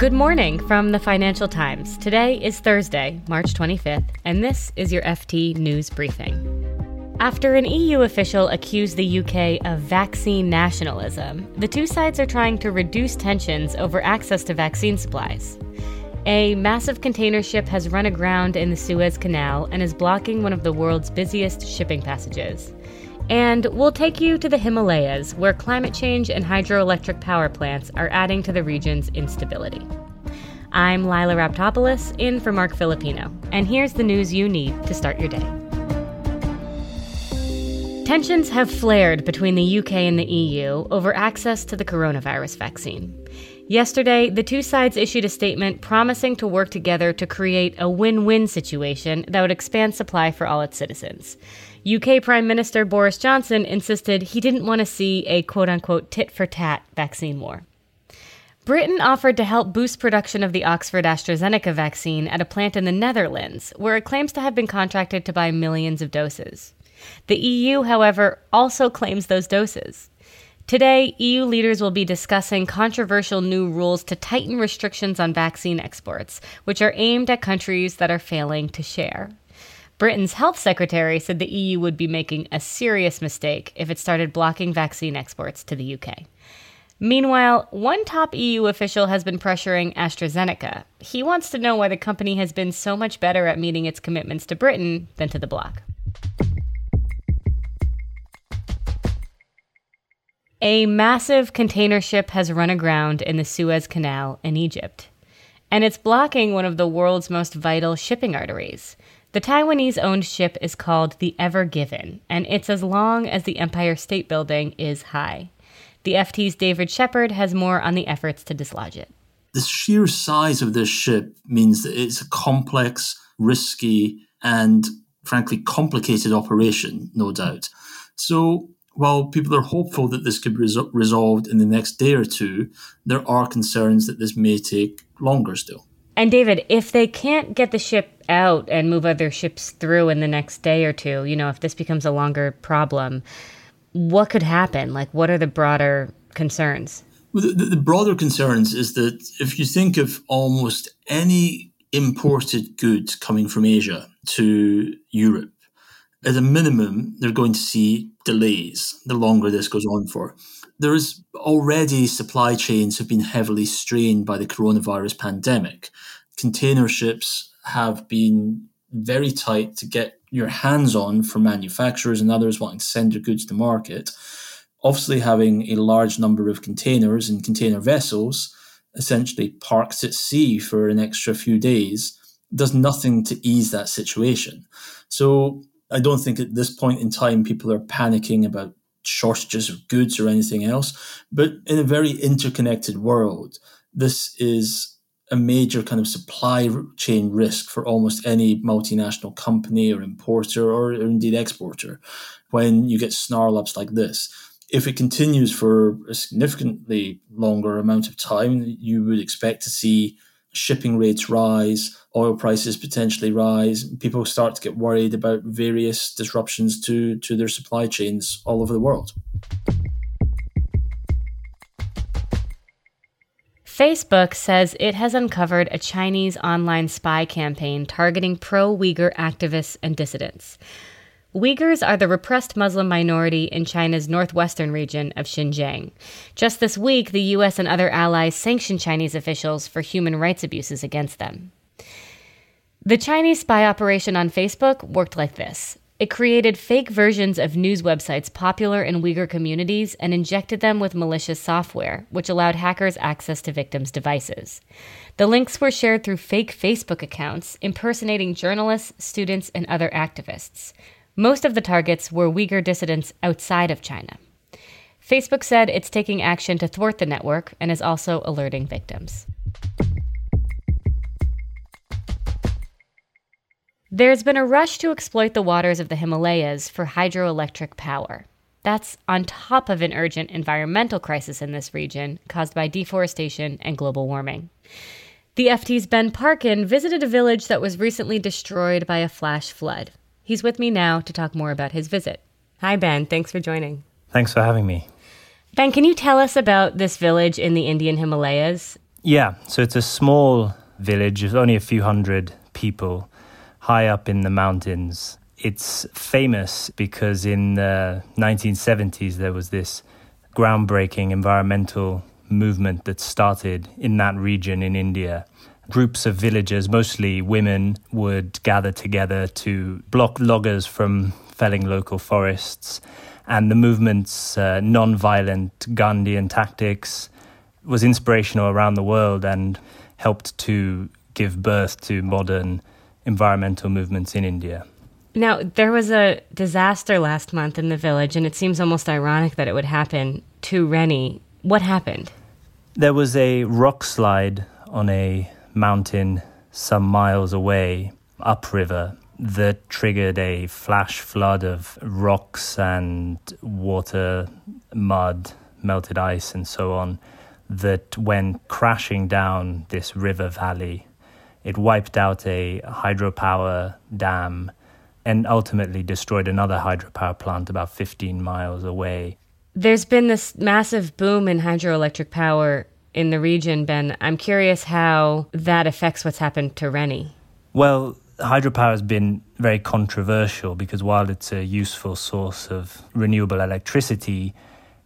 Good morning from the Financial Times. Today is Thursday, March 25th, and this is your FT News Briefing. After an EU official accused the UK of vaccine nationalism, the two sides are trying to reduce tensions over access to vaccine supplies. A massive container ship has run aground in the Suez Canal and is blocking one of the world's busiest shipping passages. And we'll take you to the Himalayas, where climate change and hydroelectric power plants are adding to the region's instability. I'm Lila Raptopoulos, in for Marc Filippino, and here's the news you need to start your day. Tensions have flared between the UK and the EU over access to the coronavirus vaccine. Yesterday, the two sides issued a statement promising to work together to create a win win situation that would expand supply for all its citizens. UK Prime Minister Boris Johnson insisted he didn't want to see a quote unquote tit for tat vaccine war. Britain offered to help boost production of the Oxford AstraZeneca vaccine at a plant in the Netherlands, where it claims to have been contracted to buy millions of doses. The EU, however, also claims those doses. Today, EU leaders will be discussing controversial new rules to tighten restrictions on vaccine exports, which are aimed at countries that are failing to share. Britain's health secretary said the EU would be making a serious mistake if it started blocking vaccine exports to the UK. Meanwhile, one top EU official has been pressuring AstraZeneca. He wants to know why the company has been so much better at meeting its commitments to Britain than to the bloc. A massive container ship has run aground in the Suez Canal in Egypt, and it's blocking one of the world's most vital shipping arteries. The Taiwanese owned ship is called the Ever Given, and it's as long as the Empire State Building is high. The FT's David Sheppard has more on the efforts to dislodge it. The sheer size of this ship means that it's a complex, risky, and frankly complicated operation, no doubt. So while people are hopeful that this could be res- resolved in the next day or two, there are concerns that this may take longer still. And David, if they can't get the ship out and move other ships through in the next day or two, you know, if this becomes a longer problem, what could happen? Like, what are the broader concerns? Well, the, the broader concerns is that if you think of almost any imported goods coming from Asia to Europe, at a minimum, they're going to see delays the longer this goes on for. There is already supply chains have been heavily strained by the coronavirus pandemic. Container ships have been very tight to get your hands on for manufacturers and others wanting to send their goods to market. Obviously, having a large number of containers and container vessels essentially parked at sea for an extra few days does nothing to ease that situation. So I don't think at this point in time people are panicking about shortages of goods or anything else. But in a very interconnected world, this is a major kind of supply chain risk for almost any multinational company or importer or, indeed exporter when you get snarl ups like this. If it continues for a significantly longer amount of time, you would expect to see shipping rates rise, oil prices potentially rise, people start to get worried about various disruptions to, to their supply chains all over the world. Facebook says it has uncovered a Chinese online spy campaign targeting pro Uyghur activists and dissidents. Uyghurs are the repressed Muslim minority in China's northwestern region of Xinjiang. Just this week, the U.S. and other allies sanctioned Chinese officials for human rights abuses against them. The Chinese spy operation on Facebook worked like this. It created fake versions of news websites popular in Uyghur communities and injected them with malicious software, which allowed hackers access to victims' devices. The links were shared through fake Facebook accounts, impersonating journalists, students, and other activists. Most of the targets were Uyghur dissidents outside of China. Facebook said it's taking action to thwart the network and is also alerting victims. There's been a rush to exploit the waters of the Himalayas for hydroelectric power. That's on top of an urgent environmental crisis in this region caused by deforestation and global warming. The FT's Ben Parkin visited a village that was recently destroyed by a flash flood. He's with me now to talk more about his visit. Hi, Ben. Thanks for joining. Thanks for having me. Ben, can you tell us about this village in the Indian Himalayas? Yeah, so it's a small village, it's only a few hundred people high up in the mountains. It's famous because in the 1970s there was this groundbreaking environmental movement that started in that region in India. Groups of villagers, mostly women, would gather together to block loggers from felling local forests. And the movement's uh, non violent Gandhian tactics was inspirational around the world and helped to give birth to modern environmental movements in India. Now, there was a disaster last month in the village, and it seems almost ironic that it would happen to Reni. What happened? There was a rock slide on a mountain some miles away, upriver, that triggered a flash flood of rocks and water, mud, melted ice, and so on, that went crashing down this river valley. It wiped out a hydropower dam and ultimately destroyed another hydropower plant about 15 miles away. There's been this massive boom in hydroelectric power in the region, Ben. I'm curious how that affects what's happened to Reni. Well, hydropower has been very controversial because while it's a useful source of renewable electricity,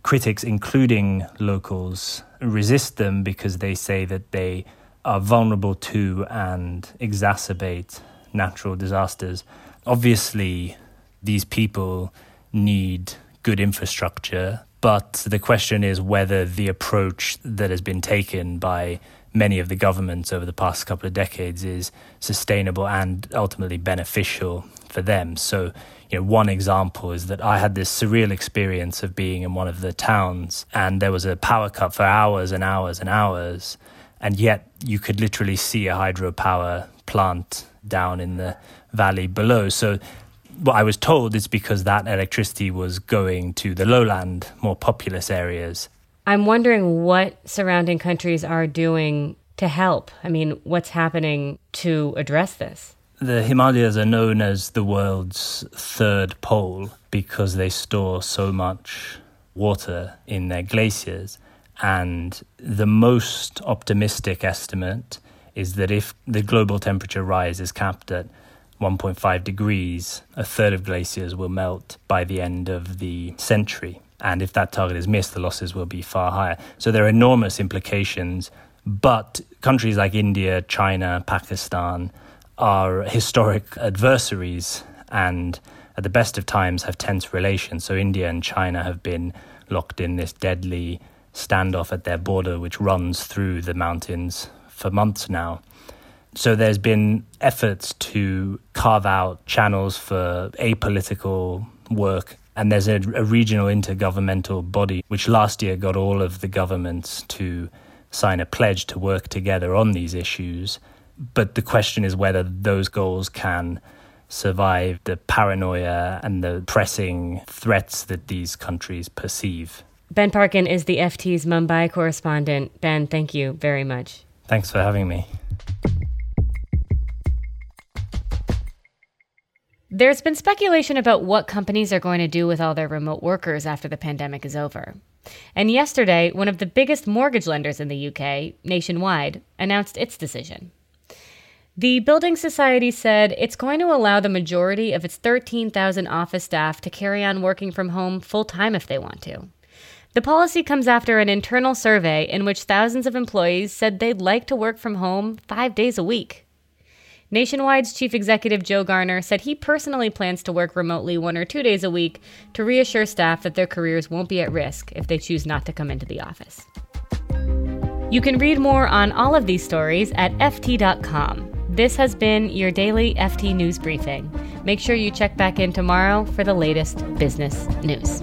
critics, including locals, resist them because they say that they are vulnerable to and exacerbate natural disasters. Obviously, these people need good infrastructure, but the question is whether the approach that has been taken by many of the governments over the past couple of decades is sustainable and ultimately beneficial for them. So, you know, one example is that I had this surreal experience of being in one of the towns and there was a power cut for hours and hours and hours and yet you could literally see a hydropower plant down in the valley below. So what I was told is because that electricity was going to the lowland, more populous areas. I'm wondering what surrounding countries are doing to help. I mean, what's happening to address this? The Himalayas are known as the world's third pole because they store so much water in their glaciers. And the most optimistic estimate is that if the global temperature rise is capped at 1.5 degrees, a third of glaciers will melt by the end of the century. And if that target is missed, the losses will be far higher. So there are enormous implications. But countries like India, China, Pakistan are historic adversaries and at the best of times have tense relations. So India and China have been locked in this deadly standoff at their border, which runs through the mountains for months now. So there's been efforts to carve out channels for apolitical work. And there's a, a regional intergovernmental body which last year got all of the governments to sign a pledge to work together on these issues. But the question is whether those goals can survive the paranoia and the pressing threats that these countries perceive. Ben Parkin is the FT's Mumbai correspondent. Ben, thank you very much. Thanks for having me. There's been speculation about what companies are going to do with all their remote workers after the pandemic is over. And yesterday, one of the biggest mortgage lenders in the UK, Nationwide, announced its decision. The Building Society said it's going to allow the majority of its 13,000 office staff to carry on working from home full time if they want to. The policy comes after an internal survey in which thousands of employees said they'd like to work from home five days a week. Nationwide's chief executive Joe Garner said he personally plans to work remotely one or two days a week to reassure staff that their careers won't be at risk if they choose not to come into the office. You can read more on all of these stories at FT.com. This has been your daily FT News Briefing. Make sure you check back in tomorrow for the latest business news.